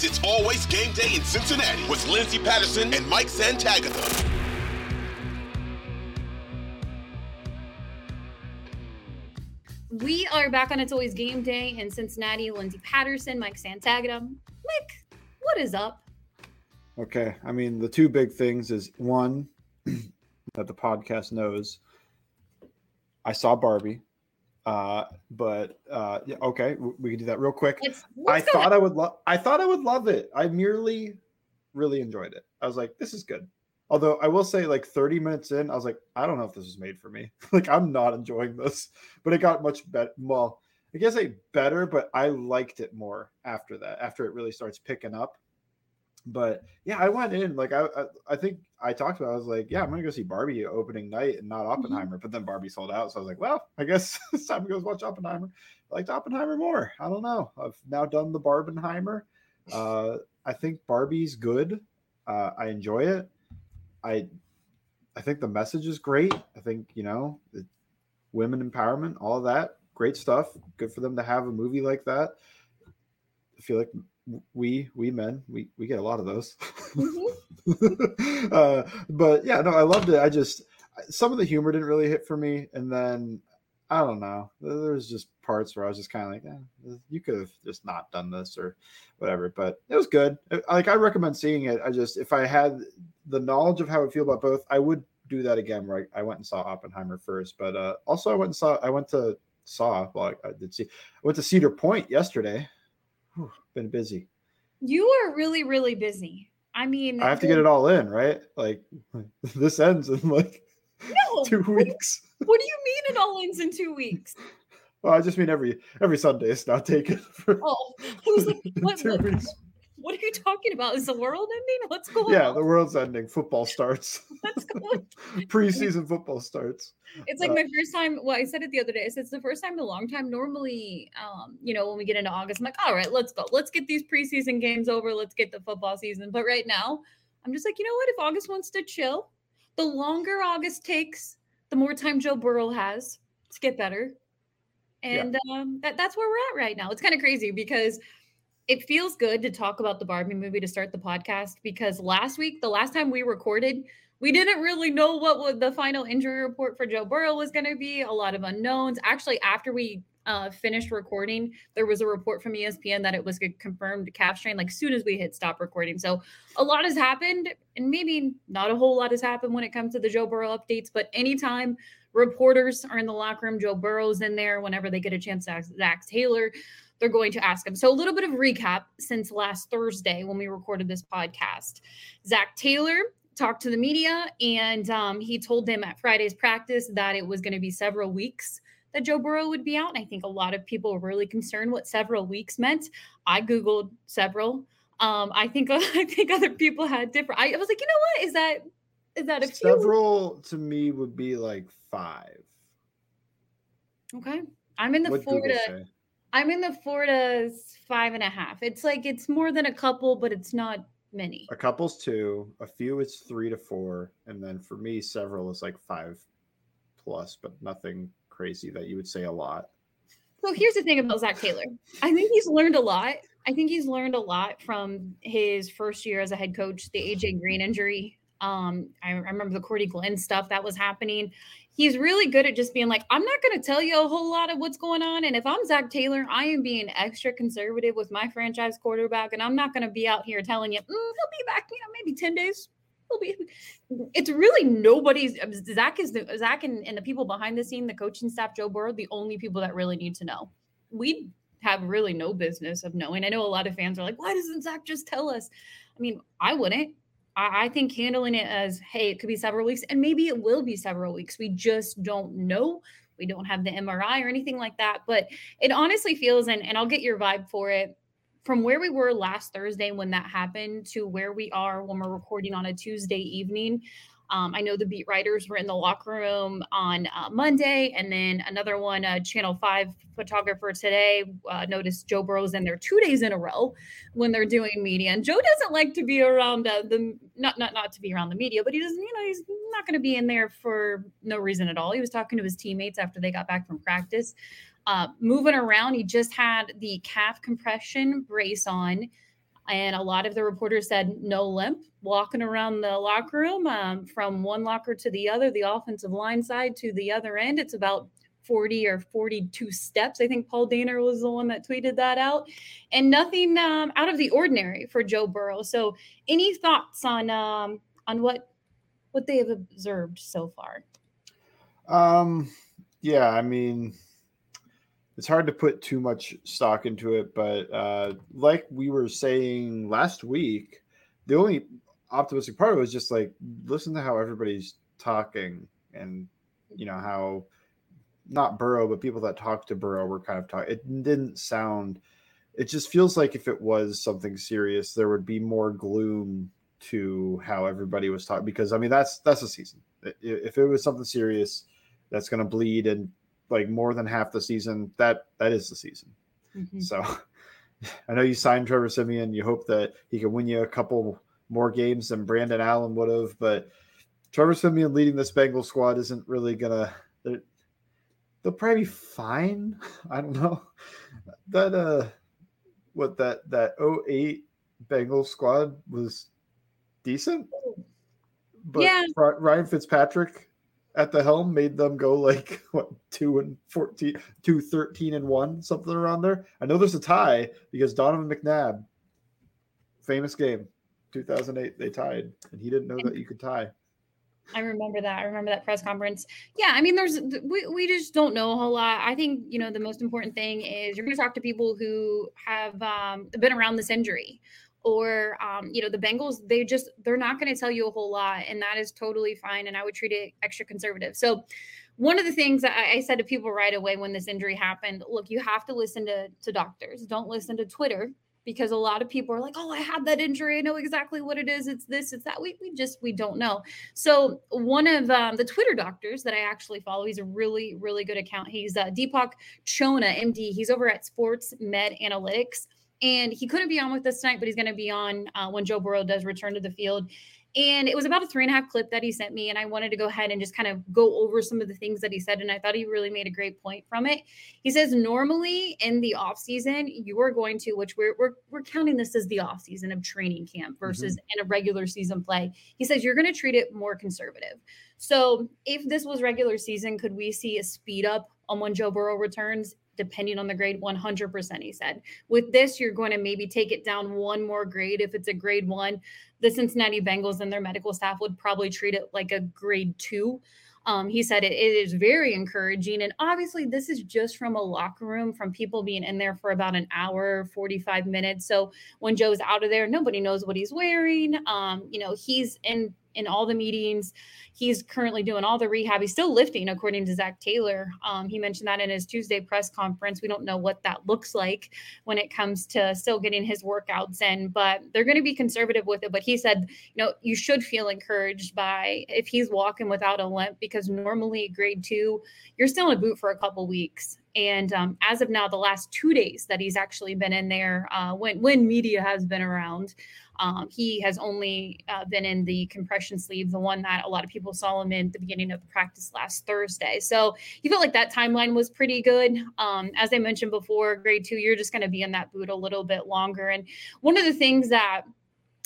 This, this is It's Always Game Day in Cincinnati with Lindsay Patterson and Mike Santagata. We are back on It's Always Game Day in Cincinnati. Lindsay Patterson, Mike Santagata. Mike, what is up? Okay. I mean, the two big things is one that the podcast knows. I saw Barbie. Uh, but uh, yeah, okay, we can do that real quick. I thought. I would love. I thought I would love it. I merely really enjoyed it. I was like, this is good. Although I will say, like 30 minutes in, I was like, I don't know if this was made for me. like, I'm not enjoying this. But it got much better. Well, I guess a better, but I liked it more after that. After it really starts picking up. But yeah, I went in like I I, I think I talked about. I was like, yeah, I'm gonna go see Barbie opening night and not Oppenheimer. But then Barbie sold out, so I was like, well, I guess it's time to go watch Oppenheimer. I liked Oppenheimer more. I don't know. I've now done the Barbenheimer. Uh, I think Barbie's good. Uh, I enjoy it. I I think the message is great. I think you know, the women empowerment, all that, great stuff. Good for them to have a movie like that. I feel like we we men we we get a lot of those. uh, but yeah, no, I loved it. I just some of the humor didn't really hit for me, and then I don't know. There's just parts where I was just kind of like, eh, you could have just not done this or whatever. But it was good. Like I recommend seeing it. I just if I had the knowledge of how I feel about both, I would do that again. Where I, I went and saw Oppenheimer first, but uh, also I went and saw. I went to saw. Well, I, I did see. I went to Cedar Point yesterday. Whew, been busy. You are really, really busy. I mean, I have to get it all in, right? Like this ends in like No, two weeks. What do you mean it all ends in two weeks? Well, I just mean every every Sunday is not taken for Oh, I was like, what, what, are you talking about? Is the world ending? What's going Yeah, on? the world's ending. Football starts. What's going Preseason football starts. It's like Uh, my first time. Well, I said it the other day. I said it's the first time in a long time. Normally, um, you know, when we get into August, I'm like, all right, let's go. Let's get these preseason games over. Let's get the football season. But right now, I'm just like, you know what? If August wants to chill, the longer August takes, the more time Joe Burrow has to get better. Yeah. And um, that, that's where we're at right now. It's kind of crazy because it feels good to talk about the Barbie movie to start the podcast because last week, the last time we recorded, we didn't really know what the final injury report for Joe Burrow was going to be. A lot of unknowns. Actually, after we uh, finished recording, there was a report from ESPN that it was a confirmed calf strain. Like soon as we hit stop recording, so a lot has happened, and maybe not a whole lot has happened when it comes to the Joe Burrow updates. But anytime reporters are in the locker room, Joe Burrow's in there. Whenever they get a chance to ask Zac Taylor, they're going to ask him. So a little bit of recap since last Thursday when we recorded this podcast. Zac Taylor talked to the media and um, he told them at Friday's practice that it was going to be several weeks that Joe Burrow would be out. And I think a lot of people were really concerned what several weeks meant. I Googled several. Um, I think I think other people had different. I, I was like, you know what? Is that is that a few? Several to me would be like five. Okay. I'm in the What'd four Google to say? I'm in the four to five and a half. It's like it's more than a couple, but it's not many. A couple's two, a few is three to four, and then for me, several is like five plus, but nothing crazy that you would say a lot. So here's the thing about Zac Taylor. I think he's learned a lot. I think he's learned a lot from his first year as a head coach, the AJ Green injury. Um, I, remember the Cordy Glenn stuff that was happening. He's really good at just being like, I'm not going to tell you a whole lot of what's going on. And if I'm Zac Taylor, I am being extra conservative with my franchise quarterback, and I'm not going to be out here telling you mm, he'll be back, you know, maybe 10 days, he'll be. It's really nobody's. Zac is the Zac and, and the people behind the scene, the coaching staff, Joe Burrow, the only people that really need to know. We have really no business of knowing. I know a lot of fans are like, why doesn't Zac just tell us? I mean, I wouldn't. I, I think handling it as, hey, it could be several weeks, and maybe it will be several weeks. We just don't know. We don't have the MRI or anything like that. But it honestly feels, and, and I'll get your vibe for it from where we were last Thursday when that happened to where we are when we're recording on a Tuesday evening. Um, I know the beat writers were in the locker room on uh, Monday, and then another one, uh, Channel 5 photographer today, uh, noticed Joe Burrow's in there two days in a row when they're doing media. And Joe doesn't like to be around uh, the, not, not, not to be around the media, but he doesn't, you know, he's not going to be in there for no reason at all. He was talking to his teammates after they got back from practice. Uh, moving around, he just had the calf compression brace on and a lot of the reporters said no limp walking around the locker room um, from one locker to the other the offensive line side to the other end. It's about 40 or 42 steps. I think paul dehner was the one that tweeted that out. And nothing um, out of the ordinary for joe burrow. So any thoughts on um, on what what they have observed so far? Um yeah i mean it's hard to put too much stock into it, but uh, like we were saying last week, the only optimistic part was just like listen to how everybody's talking and you know how not Burrow, but people that talk to Burrow were kind of talking. It didn't sound. It just feels like if it was something serious, there would be more gloom to how everybody was talking. Because I mean, that's that's a season. If it was something serious, that's going to bleed and like more than half the season, that that is the season. Mm-hmm. So I know you signed Trevor Siemian. You hope that he can win you a couple more games than Brandon Allen would have, but Trevor Siemian leading this Bengal squad isn't really gonna. They'll probably be fine. I don't know. That uh, what that that 08 Bengal squad was decent, but yeah. Ryan Fitzpatrick at the helm made them go like what two and 14 two 13 and one something around there i know there's a tie because donovan mcnabb famous game 2008 they tied and he didn't know that you could tie I remember that. I remember that press conference. Yeah, I mean, there's we, we just don't know a whole lot. I think you know the most important thing is you're going to talk to people who have um, been around this injury, or um, you know the bengals they just they're not going to tell you a whole lot and that is totally fine and i would treat it extra conservative. So one of the things that I, said to people right away when this injury happened look you have to listen to to doctors. Don't listen to twitter because a lot of people are like oh i had that injury. I know exactly what it is. It's this it's that. We, we just we don't know. So one of um, the twitter doctors that i actually follow he's a really really good account. He's uh, deepak chona md he's over at sports med analytics and he couldn't be on with us tonight, but he's going to be on uh, when Joe Burrow does return to the field. And it was about a three and a half clip that he sent me. And I wanted to go ahead and just kind of go over some of the things that he said. And I thought he really made a great point from it. He says, normally in the off season, you are going to, which we're, we're, we're counting this as the off season of training camp versus mm-hmm. in a regular season play. He says, you're going to treat it more conservative. So if this was regular season, could we see a speed up on when Joe Burrow returns? Depending on the grade 100% he said. With this you're going to maybe take it down one more grade if it's a grade one. The cincinnati bengals and their medical staff would probably treat it like a grade two. Um, he said it, it is very encouraging and obviously this is just from a locker room from people being in there for about an hour 45 minutes. So when joe's out of there nobody knows what he's wearing. Um, you know he's in in all the meetings. He's currently doing all the rehab. He's still lifting, according to Zac Taylor. Um, he mentioned that in his Tuesday press conference. We don't know what that looks like when it comes to still getting his workouts in, but they're going to be conservative with it. But he said, you know, you should feel encouraged by if he's walking without a limp, because normally grade two, you're still in a boot for a couple weeks. And um, as of now, the last two days that he's actually been in there, uh, when when media has been around, um, he has only uh, been in the compression sleeve, the one that a lot of people saw him in the beginning of the practice last Thursday. So he felt like that timeline was pretty good. Um, as I mentioned before, grade two, you're just going to be in that boot a little bit longer. And one of the things that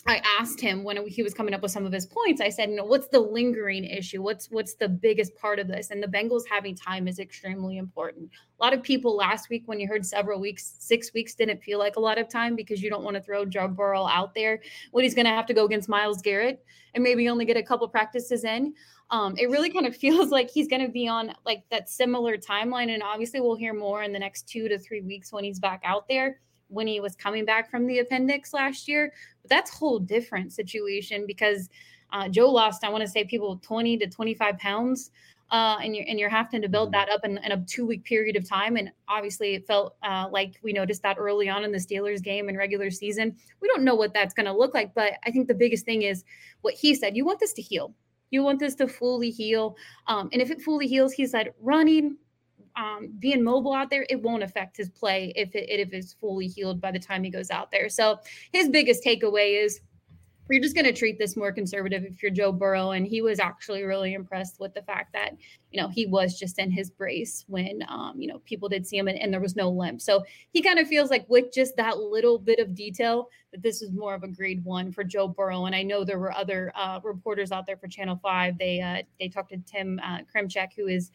I asked him when he was coming up with some of his points. I said, you know, what's the lingering issue? What's what's the biggest part of this? And the Bengals having time is extremely important. A lot of people last week, when you heard several weeks, six weeks didn't feel like a lot of time because you don't want to throw Joe Burrow out there when he's going to have to go against Myles Garrett and maybe only get a couple practices in. Um, it really kind of feels like he's going to be on like that similar timeline, and obviously we'll hear more in the next two to three weeks when he's back out there when he was coming back from the appendix last year. But that's a whole different situation because uh, Joe lost, I want to say, people 20 to 25 pounds. Uh, and you're and you're having to build mm-hmm. that up in, in a two week period of time. And obviously, it felt uh, like we noticed that early on in the Steelers game in regular season. We don't know what that's going to look like, but I think the biggest thing is what he said. You want this to heal. You want this to fully heal. Um, and if it fully heals, he said running, um, being mobile out there, it won't affect his play if it if it's fully healed by the time he goes out there. So his biggest takeaway is you're just going to treat this more conservative if you're Joe Burrow. And he was actually really impressed with the fact that, you know, he was just in his brace when, um, you know, people did see him and, and there was no limp. So he kind of feels like with just that little bit of detail that this is more of a grade one for Joe Burrow. And I know there were other uh, reporters out there for Channel 5. They, uh, they talked to Tim uh, Kremchek, who is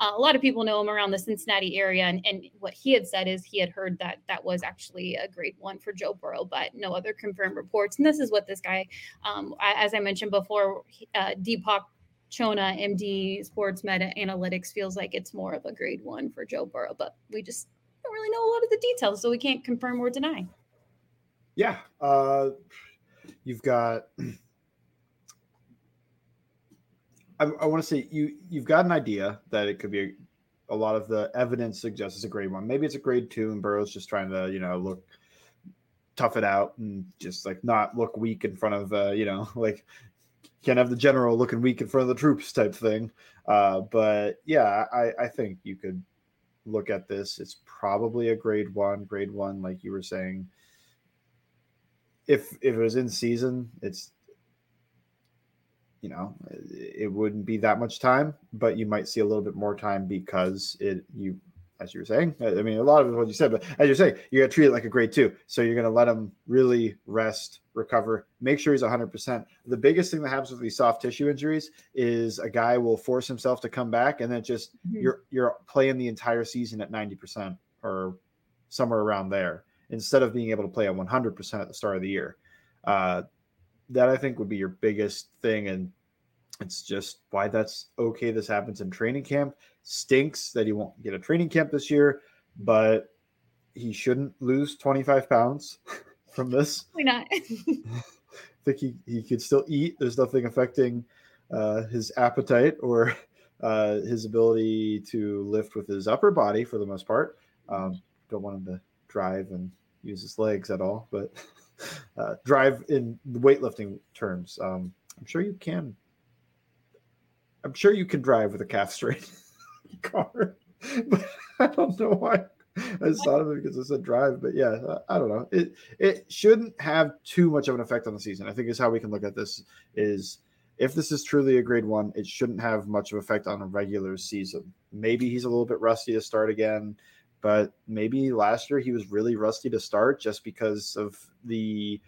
uh, a lot of people know him around the Cincinnati area. And, and what he had said is he had heard that that was actually a grade one for Joe Burrow, but no other confirmed reports. And this is what this guy, um, as I mentioned before, uh, Deepak Chona, MD Sports Med Analytics feels like it's more of a grade one for Joe Burrow, but we just don't really know a lot of the details, so we can't confirm or deny. Yeah, uh, you've got. I, I want to say you you've got an idea that it could be a, a lot of the evidence suggests it's a grade one. Maybe it's a grade two, and Burrow's just trying to you know look tough it out and just like not look weak in front of uh, you know like can't have the general looking weak in front of the troops type thing. Uh, but yeah, I, I think you could look at this. It's probably a grade one, grade one, like you were saying. If if it was in season, it's you know it wouldn't be that much time, but you might see a little bit more time because it you as you were saying. I mean, a lot of what you said, but as you're saying, you got to treat it like a grade two. So you're going to let him really rest, recover, make sure he's 100%. The biggest thing that happens with these soft tissue injuries is a guy will force himself to come back, and then just mm-hmm. you're you're playing the entire season at 90% or somewhere around there instead of being able to play at 100% at the start of the year. Uh, that I think would be your biggest thing, and it's just why that's okay. This happens in training camp. Stinks that he won't get a training camp this year, but he shouldn't lose 25 pounds from this. Why not? I think he, he could still eat. There's nothing affecting uh, his appetite or uh, his ability to lift with his upper body for the most part. Um, don't want him to drive and use his legs at all, but uh, drive in weightlifting terms. Um, I'm sure you can I'm sure you can drive with a calf strain car, but I don't know why I thought of it because it said drive. But yeah, I don't know. It it shouldn't have too much of an effect on the season. I think is how we can look at this. Is if this is truly a grade one, it shouldn't have much of effect on a regular season. Maybe he's a little bit rusty to start again, but maybe last year he was really rusty to start just because of the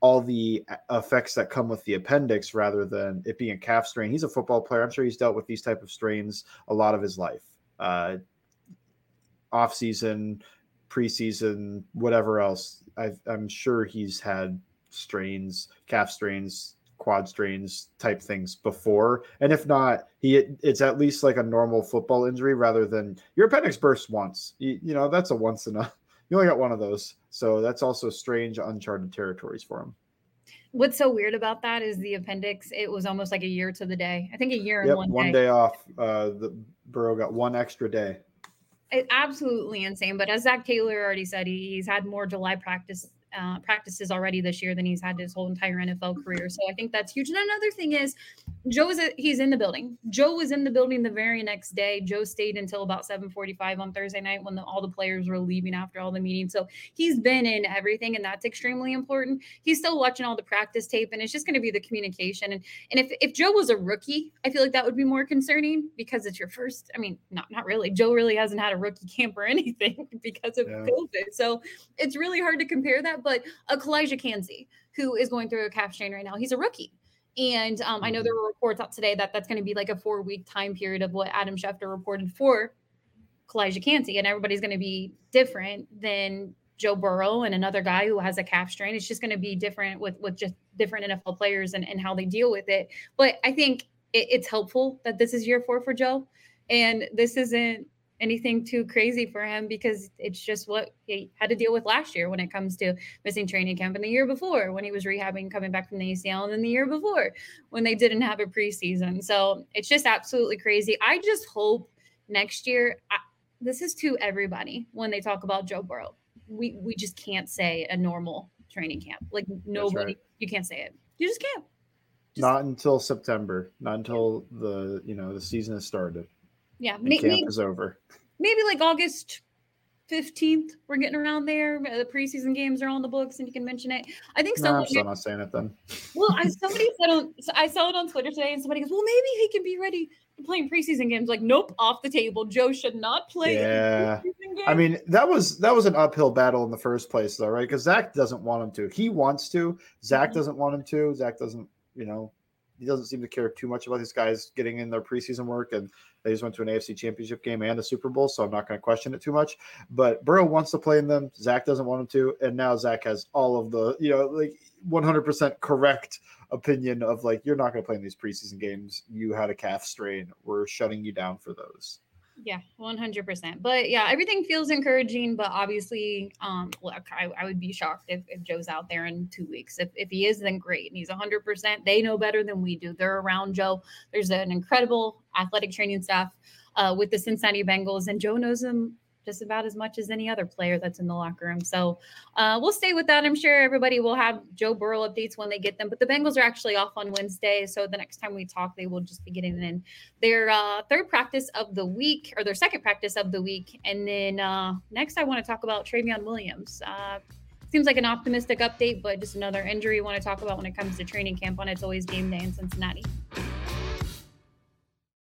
all the effects that come with the appendix rather than it being a calf strain. He's a football player. I'm sure he's dealt with these type of strains a lot of his life. Uh, off season, preseason, whatever else. i am sure he's had strains, calf strains, quad strains type things before. And if not, he it's at least like a normal football injury rather than your appendix bursts once. You, you know, that's a once in a you only got one of those. So that's also strange, uncharted territories for him. What's so weird about that is the appendix. It was almost like a year to the day. I think a year yep, and one, one day. day off. Uh, the Burrow got one extra day. It, absolutely insane. But as Zac Taylor already said, he, he's had more July practice uh, practices already this year than he's had his whole entire NFL career. So I think that's huge. And another thing is, Joe is a, he's in the building. Joe was in the building the very next day. Joe stayed until about 7:45 on Thursday night when the, all the players were leaving after all the meetings. So he's been in everything, and that's extremely important. He's still watching all the practice tape, and it's just going to be the communication. And and if if Joe was a rookie, I feel like that would be more concerning because it's your first. I mean, not not really. Joe really hasn't had a rookie camp or anything because of yeah. COVID. So it's really hard to compare that that, but a Calijah Kancey who is going through a calf strain right now. He's a rookie. And um, I know there mm-hmm. were reports out today that that's going to be like a four week time period of what Adam Schefter reported for Calijah Kancey, and everybody's going to be different than Joe Burrow and another guy who has a calf strain. It's just going to be different with with just different NFL players and, and how they deal with it. But I think it, it's helpful that this is year four for Joe, and this isn't anything too crazy for him because it's just what he had to deal with last year when it comes to missing training camp and the year before when he was rehabbing coming back from the ACL and then the year before when they didn't have a preseason. So it's just absolutely crazy. I just hope next year I, this is to everybody when they talk about Joe Burrow. We we just can't say a normal training camp. Like nobody right. you can't say it. You just can't. Just, not until September. Not until the you know the season has started. Yeah, maybe, camp is over. Maybe like August 15th, we're getting around there. The preseason games are on the books, and you can mention it. I think someone. No, I'm still not saying it then. Well, I somebody said on I saw it on Twitter today, and somebody goes, "Well, maybe he can be ready to play in preseason games." Like, nope, off the table. Joe should not play. Yeah, I mean that was that was an uphill battle in the first place, though, right? Because Zac doesn't want him to. He wants to. Zac mm-hmm. doesn't want him to. Zac doesn't. You know, he doesn't seem to care too much about these guys getting in their preseason work, and they just went to an AFC Championship game and a Super Bowl, so I'm not going to question it too much. But Burrow wants to play in them. Zac doesn't want him to, and now Zac has all of the you know like 100% correct opinion of like you're not going to play in these preseason games. You had a calf strain. We're shutting you down for those. Yeah, 100%. But yeah, everything feels encouraging. But obviously, um, look, I, I would be shocked if, if Joe's out there in two weeks. If, if he is, then great. And he's 100%. They know better than we do. They're around Joe. There's an incredible athletic training staff uh, with the Cincinnati Bengals, and Joe knows them just about as much as any other player that's in the locker room. So uh, we'll stay with that. I'm sure everybody will have Joe Burrow updates when they get them. But the Bengals are actually off on Wednesday, so the next time we talk, they will just be getting in their uh, third practice of the week or their second practice of the week. And then uh, next, I want to talk about Trayveon Williams. Uh, seems like an optimistic update, but just another injury you want to talk about when it comes to training camp on It's Always Game Day in Cincinnati.